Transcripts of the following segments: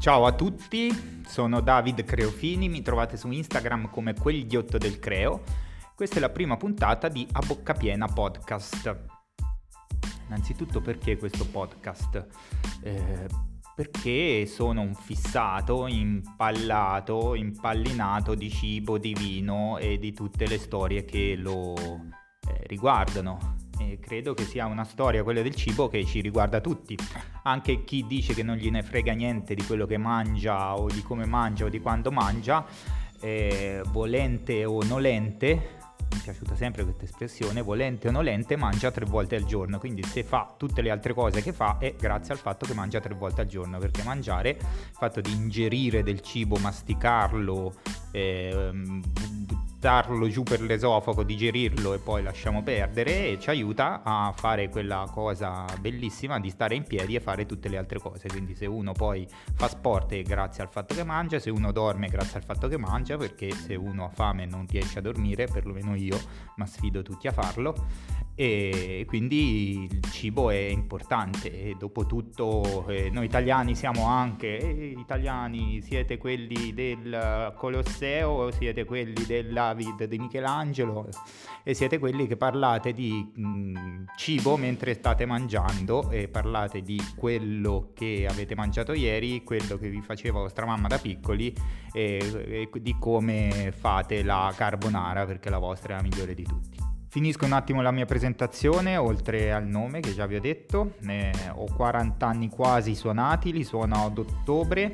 Ciao a tutti, sono David Creofini, mi trovate su Instagram come Quell'Idiotto del Creo. Questa è la prima puntata di A Bocca Piena Podcast. Innanzitutto perché questo podcast? Eh, perché sono un fissato, impallato, impallinato di cibo, di vino e di tutte le storie che lo eh, riguardano. Credo che sia una storia, quella del cibo, che ci riguarda tutti. Anche chi dice che non gliene frega niente di quello che mangia o di come mangia o di quando mangia, eh, volente o nolente, mi è piaciuta sempre questa espressione, volente o nolente mangia tre volte al giorno, quindi se fa tutte le altre cose che fa è grazie al fatto che mangia tre volte al giorno, perché mangiare, il fatto di ingerire del cibo, masticarlo, eh, buttarlo giù per l'esofago, digerirlo e poi lasciamo perdere e ci aiuta a fare quella cosa bellissima di stare in piedi e fare tutte le altre cose. Quindi se uno poi fa sport è grazie al fatto che mangia, se uno dorme è grazie al fatto che mangia, perché se uno ha fame e non riesce a dormire, perlomeno io, ma sfido tutti a farlo, e quindi il cibo è importante e dopo tutto eh, noi italiani siamo anche eh, italiani siete quelli del Colosseo siete quelli del David di Michelangelo e siete quelli che parlate di mh, mm, cibo mentre state mangiando e parlate di quello che avete mangiato ieri quello che vi faceva vostra mamma da piccoli e, e di come fate la carbonara perché la vostra è la migliore di tutti Finisco un attimo la mia presentazione, oltre al nome che già vi ho detto, eh, ho 40 anni quasi suonati, li suono ad ottobre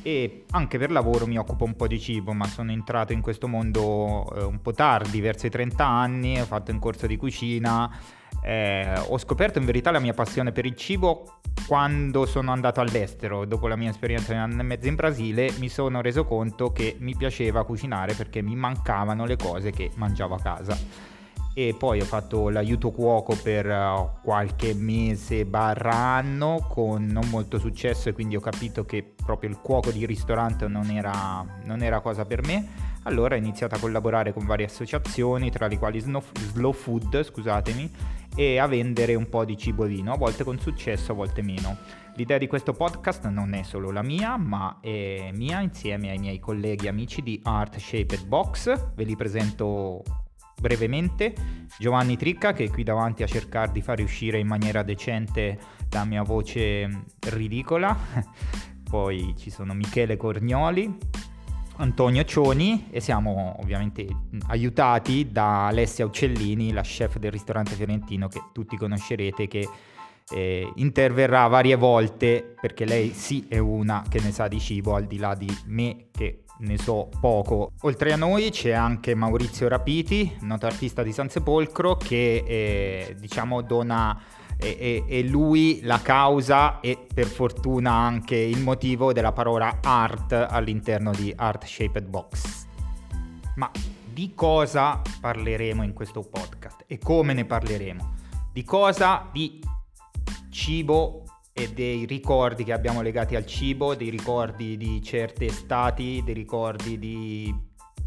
e anche per lavoro mi occupo un po' di cibo, ma sono entrato in questo mondo eh, un po' tardi, verso i 30 anni, ho fatto un corso di cucina, eh, ho scoperto in verità la mia passione per il cibo quando sono andato all'estero, dopo la mia esperienza di un anno e mezzo in Brasile, mi sono reso conto che mi piaceva cucinare perché mi mancavano le cose che mangiavo a casa e poi ho fatto l'aiuto cuoco per uh, qualche mese barra anno con non molto successo e quindi ho capito che proprio il cuoco di ristorante non era, non era cosa per me. Allora ho iniziato a collaborare con varie associazioni, tra le quali Slow, Slow Food, scusatemi, e a vendere un po' di cibo e vino, a volte con successo, a volte meno. L'idea di questo podcast non è solo la mia, ma è mia insieme ai miei colleghi amici di Art Shaped Box. Ve li presento brevemente Giovanni Tricca che è qui davanti a cercare di fare uscire in maniera decente la mia voce ridicola. Poi ci sono Michele Cornioli, Antonio Cioni e siamo ovviamente aiutati da Alessia Uccellini, la chef del ristorante fiorentino che tutti conoscerete che eh, interverrà varie volte perché lei sì è una che ne sa di cibo al di là di me che ne so poco. Oltre a noi c'è anche Maurizio Rapiti, noto artista di San Sepolcro, che eh, diciamo dona è, lui la causa e per fortuna anche il motivo della parola art all'interno di Art Shaped Box. Ma di cosa parleremo in questo podcast e come ne parleremo? Di cosa? Di cibo e dei ricordi che abbiamo legati al cibo, dei ricordi di certe estati, dei ricordi di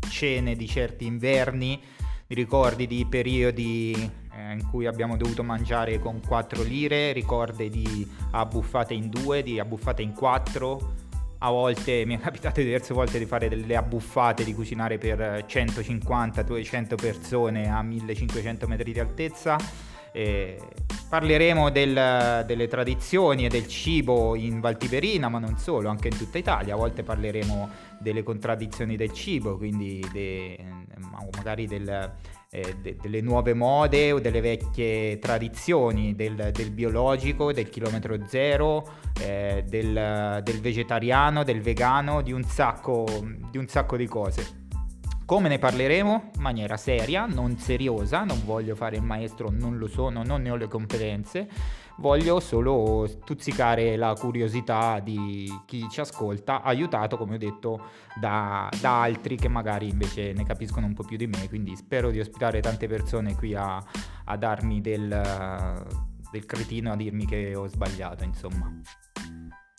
cene di certi inverni, dei ricordi di periodi eh, in cui abbiamo dovuto mangiare con 4 lire, ricordi di abbuffate in 2, di abbuffate in 4. A volte mi è capitato diverse volte di fare delle abbuffate, di cucinare per 150-200 persone a 1500 metri di altezza eh, parleremo del, delle tradizioni e del cibo in Valtiberina, ma non solo, anche in tutta Italia. A volte parleremo delle contraddizioni del cibo, quindi de, magari del, eh, de, delle nuove mode o delle vecchie tradizioni del, del biologico, del chilometro zero, eh, del, del, vegetariano, del vegano, di un sacco di, un sacco di cose. Come ne parleremo? In maniera seria, non seriosa, non voglio fare il maestro, non lo sono, non ne ho le competenze, voglio solo stuzzicare la curiosità di chi ci ascolta, aiutato, come ho detto, da, da altri che magari invece ne capiscono un po' più di me, quindi spero di ospitare tante persone qui a, a darmi del, del cretino, a dirmi che ho sbagliato, insomma.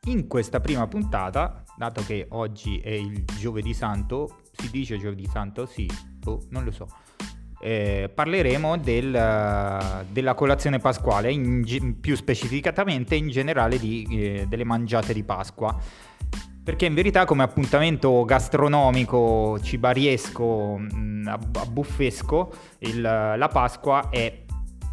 In questa prima puntata, dato che oggi è il giovedì santo, si dice giovedì santo? Sì, oh, non lo so. Eh, parleremo del, della colazione pasquale, in, più specificatamente in generale di, eh, delle mangiate di Pasqua. perché in verità come appuntamento gastronomico, cibariesco, mm, abbuffesco, il, la Pasqua è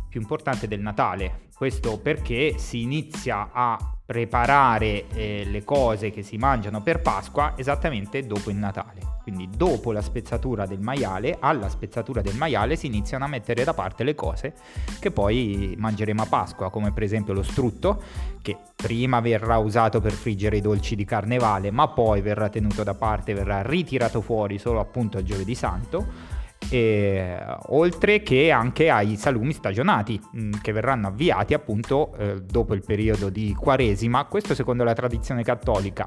più importante del Natale. Questo perché si inizia a preparare eh, le cose che si mangiano per Pasqua esattamente dopo il Natale. Quindi dopo la spezzatura del maiale, alla spezzatura del maiale si iniziano a mettere da parte le cose che poi mangeremo a Pasqua, come per esempio lo strutto, che prima verrà usato per friggere i dolci di carnevale, ma poi verrà tenuto da parte, verrà ritirato fuori solo appunto a giovedì santo. E, oltre che anche ai salumi stagionati mh, mm, che verranno avviati appunto eh, dopo il periodo di Quaresima, questo secondo la tradizione cattolica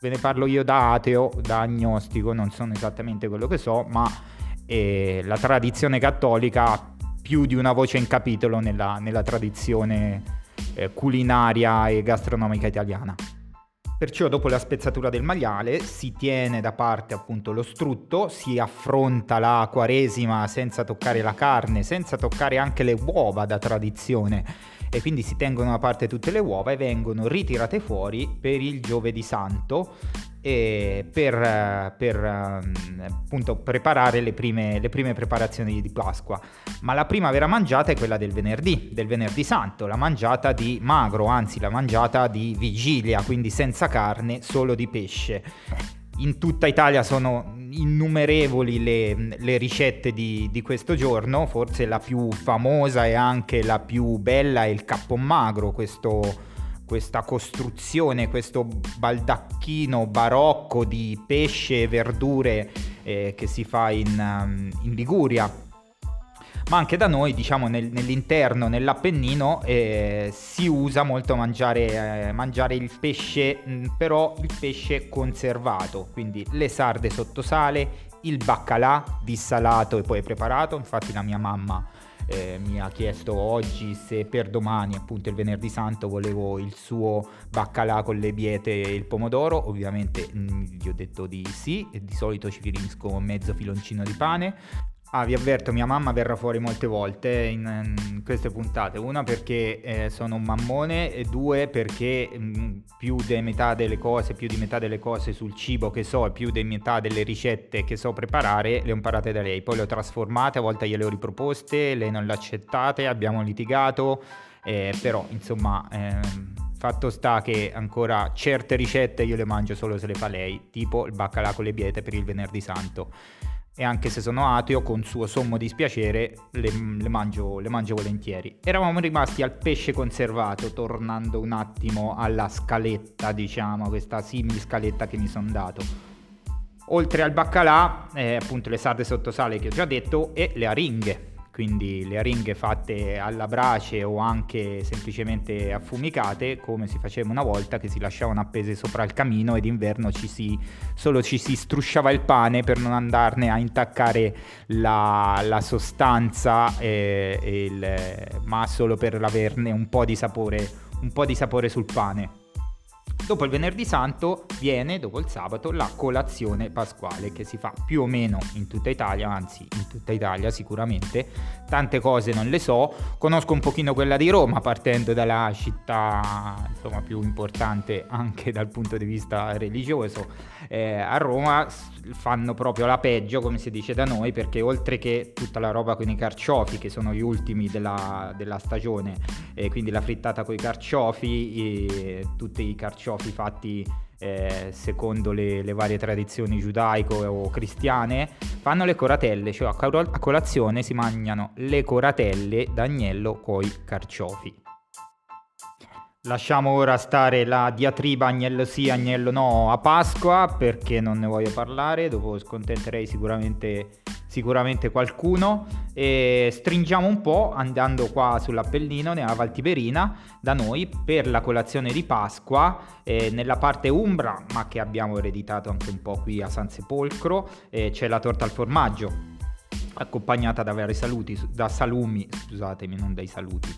ve ne parlo io da ateo, da agnostico, non sono esattamente quello che so, ma eh, la tradizione cattolica ha più di una voce in capitolo nella, nella tradizione eh, culinaria e gastronomica italiana. Perciò dopo la spezzatura del maiale si tiene da parte appunto lo strutto, si affronta la quaresima senza toccare la carne, senza toccare anche le uova da tradizione e quindi si tengono da parte tutte le uova e vengono ritirate fuori per il giovedì santo per, per ehm, appunto preparare le prime, le prime, preparazioni di Pasqua. Ma la prima vera mangiata è quella del venerdì, del venerdì santo, la mangiata di magro, anzi la mangiata di vigilia, quindi senza carne, solo di pesce. In tutta Italia sono innumerevoli le, le ricette di, di, questo giorno, forse la più famosa e anche la più bella è il cappon magro, questo, questa costruzione, questo baldacchino barocco di pesce e verdure eh, che si fa in, in Liguria ma anche da noi, diciamo, nel, nell'interno, nell'Appennino, eh, si usa molto mangiare, eh, mangiare il pesce, mh, mm, però il pesce conservato, quindi le sarde sotto sale, il baccalà dissalato e poi preparato, infatti la mia mamma eh, mi ha chiesto oggi se per domani, appunto il venerdì santo, volevo il suo baccalà con le biete e il pomodoro. Ovviamente mh, mm, gli ho detto di sì, e di solito ci finisco mezzo filoncino di pane. Ah, vi avverto, mia mamma verrà fuori molte volte in, in queste puntate. Una perché eh, sono un mammone e due perché mh, mm, più di metà delle cose, più di metà delle cose sul cibo che so e più di metà delle ricette che so preparare le ho imparate da lei. Poi le ho trasformate, a volte gliele ho riproposte, lei non le accettate, abbiamo litigato, eh, però insomma... Eh, Fatto sta che ancora certe ricette io le mangio solo se le fa lei, tipo il baccalà con le biete per il venerdì santo e anche se sono ateo con suo sommo dispiacere le, le, mangio, le, mangio, volentieri. Eravamo rimasti al pesce conservato, tornando un attimo alla scaletta, diciamo, questa simile scaletta che mi sono dato. Oltre al baccalà, eh, appunto le sarde sotto sale che ho già detto e le aringhe quindi le aringhe fatte alla brace o anche semplicemente affumicate come si faceva una volta che si lasciavano appese sopra il camino ed d'inverno ci si, solo ci si strusciava il pane per non andarne a intaccare la, la sostanza eh, il, ma solo per averne un po' di sapore, un po' di sapore sul pane. Dopo il venerdì santo viene, dopo il sabato, la colazione pasquale che si fa più o meno in tutta Italia, anzi in tutta Italia sicuramente. Tante cose non le so, conosco un pochino quella di Roma partendo dalla città insomma, più importante anche dal punto di vista religioso. Eh, a Roma fanno proprio la peggio come si dice da noi perché oltre che tutta la roba con i carciofi che sono gli ultimi della, della stagione, eh, quindi la frittata con i carciofi, e tutti i carciofi carciofi fatti eh, secondo le, le, varie tradizioni giudaico o cristiane, fanno le coratelle, cioè a, colazione si mangiano le coratelle d'agnello coi carciofi. Lasciamo ora stare la diatriba agnello sì, agnello no a Pasqua perché non ne voglio parlare, dopo scontenterei sicuramente sicuramente qualcuno. E stringiamo un po' andando qua sull'Appellino, nella Val Tiberina, da noi per la colazione di Pasqua, eh, nella parte umbra, ma che abbiamo ereditato anche un po' qui a San Sepolcro, eh, c'è la torta al formaggio, accompagnata da vari saluti, da salumi, scusatemi, non dai saluti,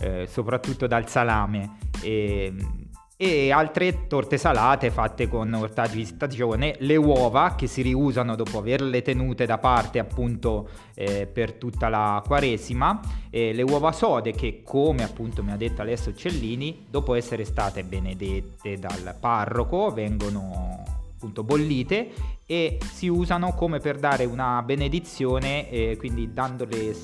eh, soprattutto dal salame. E, e altre torte salate fatte con ortaggi di stagione, le uova che si riusano dopo averle tenute da parte appunto eh, per tutta la quaresima, e le uova sode che come appunto mi ha detto Alessio Cellini, dopo essere state benedette dal parroco, vengono appunto bollite e si usano come per dare una benedizione, eh, quindi dandole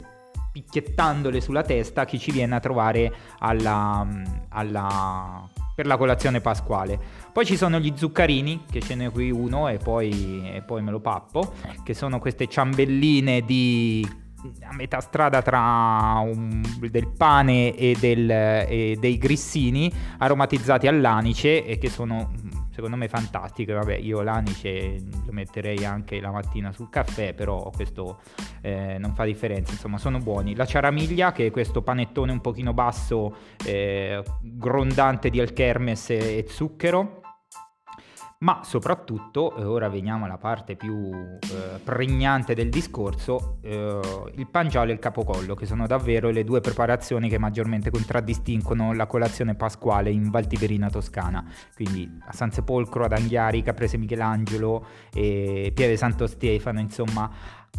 picchiettandole sulla testa chi ci viene a trovare alla, alla per la colazione pasquale. Poi ci sono gli zuccarini, che ce n'è qui uno e poi, e poi me lo pappo, che sono queste ciambelline di a metà strada tra un, del pane e, del, e, dei grissini aromatizzati all'anice e che sono secondo me fantastiche. Vabbè, io l'anice lo metterei anche la mattina sul caffè, però questo eh, non fa differenza, insomma, sono buoni. La ciaramiglia, che è questo panettone un pochino basso, eh, grondante di alchermes e, e zucchero ma soprattutto, eh, ora veniamo alla parte più eh, pregnante del discorso, eh, il pangiolo e il capocollo, che sono davvero le due preparazioni che maggiormente contraddistinguono la colazione pasquale in Valtiverina Toscana, quindi a San Sepolcro, ad Anghiari, Caprese Michelangelo e Pieve Santo Stefano, insomma,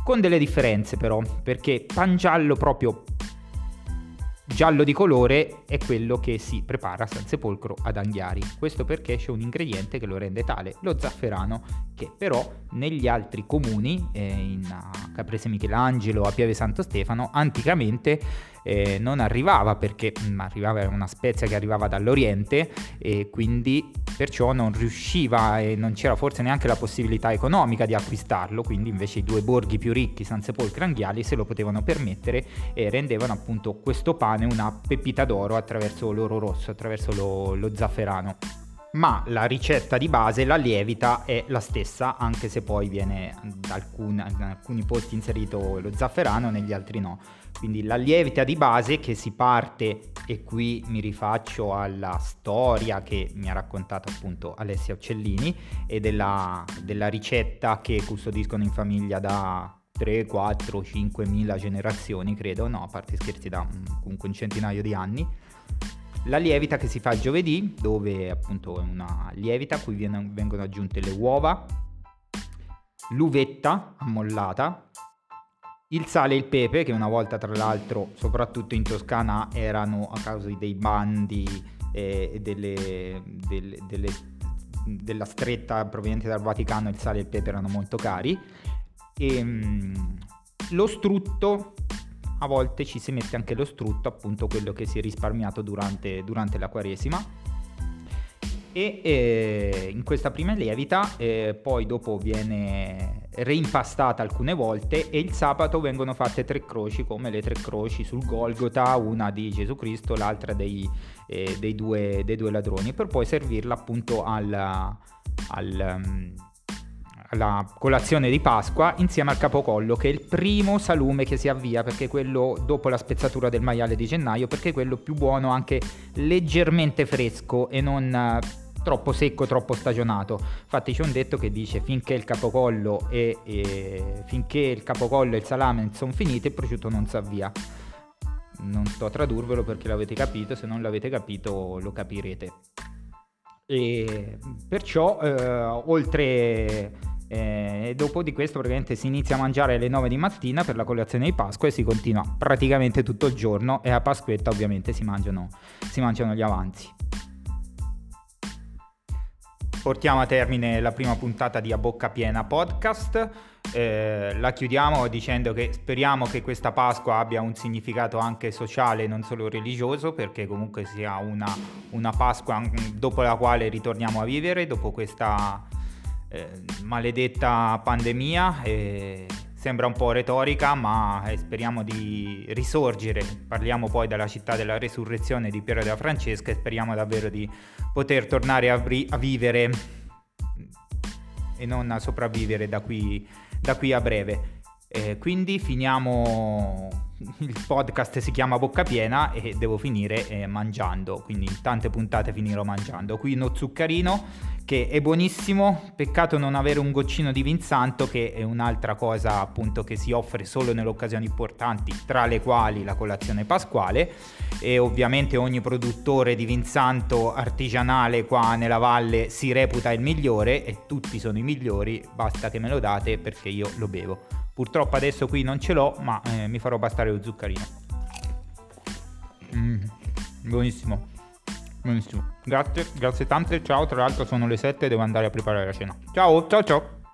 con delle differenze però, perché pangiallo proprio giallo di colore è quello che si prepara a San Sepolcro ad Anghiari. Questo perché c'è un ingrediente che lo rende tale, lo zafferano, che però negli altri comuni, eh, in Caprese Michelangelo, a Pieve Santo Stefano, anticamente eh, non arrivava perché mh, mm, arrivava, una spezia che arrivava dall'Oriente e quindi perciò non riusciva e non c'era forse neanche la possibilità economica di acquistarlo, quindi invece i due borghi più ricchi, San Sepolcro e Anghiali, se lo potevano permettere e rendevano appunto questo pane una pepita d'oro attraverso l'oro rosso, attraverso lo, lo zafferano ma la ricetta di base, la lievita, è la stessa, anche se poi viene da alcun, in alcuni posti inserito lo zafferano, negli altri no. Quindi la lievita di base che si parte, e qui mi rifaccio alla storia che mi ha raccontato appunto Alessia Uccellini e della, della ricetta che custodiscono in famiglia da 3, 4, 5 mila generazioni, credo, no, a parte scherzi da comunque un centinaio di anni. La lievita che si fa giovedì, dove appunto è una lievita a cui vengono aggiunte le uova, l'uvetta ammollata, il sale e il pepe, che una volta tra l'altro, soprattutto in Toscana, erano a causa dei bandi e eh, delle, delle, delle, della stretta proveniente dal Vaticano, il sale e il pepe erano molto cari. E, um, lo strutto, a volte ci si mette anche lo strutto, appunto quello che si è risparmiato durante, durante la Quaresima. E eh, in questa prima lievita eh, poi dopo viene reimpastata alcune volte e il sabato vengono fatte tre croci come le tre croci sul Golgota, una di Gesù Cristo, l'altra dei, eh, dei, due, dei due, ladroni, per poi servirla appunto alla, al, alla colazione di Pasqua insieme al capocollo che è il primo salume che si avvia perché quello dopo la spezzatura del maiale di gennaio perché è quello più buono anche leggermente fresco e non troppo secco, troppo stagionato. Infatti c'è un detto che dice finché il capocollo e, e finché il capocollo e il salame sono finiti il prosciutto non si avvia. Non sto a tradurvelo perché l'avete capito, se non l'avete capito lo capirete. E perciò eh, oltre eh, dopo di questo praticamente si inizia a mangiare alle 9 di mattina per la colazione di Pasqua e si continua praticamente tutto il giorno e a Pasquetta ovviamente si mangiano, si mangiano gli avanzi portiamo a termine la prima puntata di A Bocca Piena podcast. Eh, la chiudiamo dicendo che speriamo che questa Pasqua abbia un significato anche sociale, non solo religioso, perché comunque sia una, una Pasqua dopo la quale ritorniamo a vivere, dopo questa eh, maledetta pandemia. Eh, sembra un po' retorica, ma eh, speriamo di risorgere. Parliamo poi della città della resurrezione di Piero della Francesca e speriamo davvero di poter tornare a, bri- a vivere e non a sopravvivere da qui, da qui a breve. Eh, quindi finiamo, il podcast si chiama Bocca Piena e devo finire eh, mangiando, quindi in tante puntate finirò mangiando. Qui uno zuccherino che è buonissimo, peccato non avere un goccino di vinsanto che è un'altra cosa appunto che si offre solo nelle occasioni importanti, tra le quali la colazione pasquale e ovviamente ogni produttore di vinsanto artigianale qua nella valle si reputa il migliore e tutti sono i migliori, basta che me lo date perché io lo bevo. Purtroppo adesso qui non ce l'ho, ma eh, mi farò bastare lo zuccherino. Mm, buonissimo. Benissimo. Grazie, grazie tante. Ciao. Tra l'altro sono le 7 e devo andare a preparare la cena. Ciao, ciao, ciao.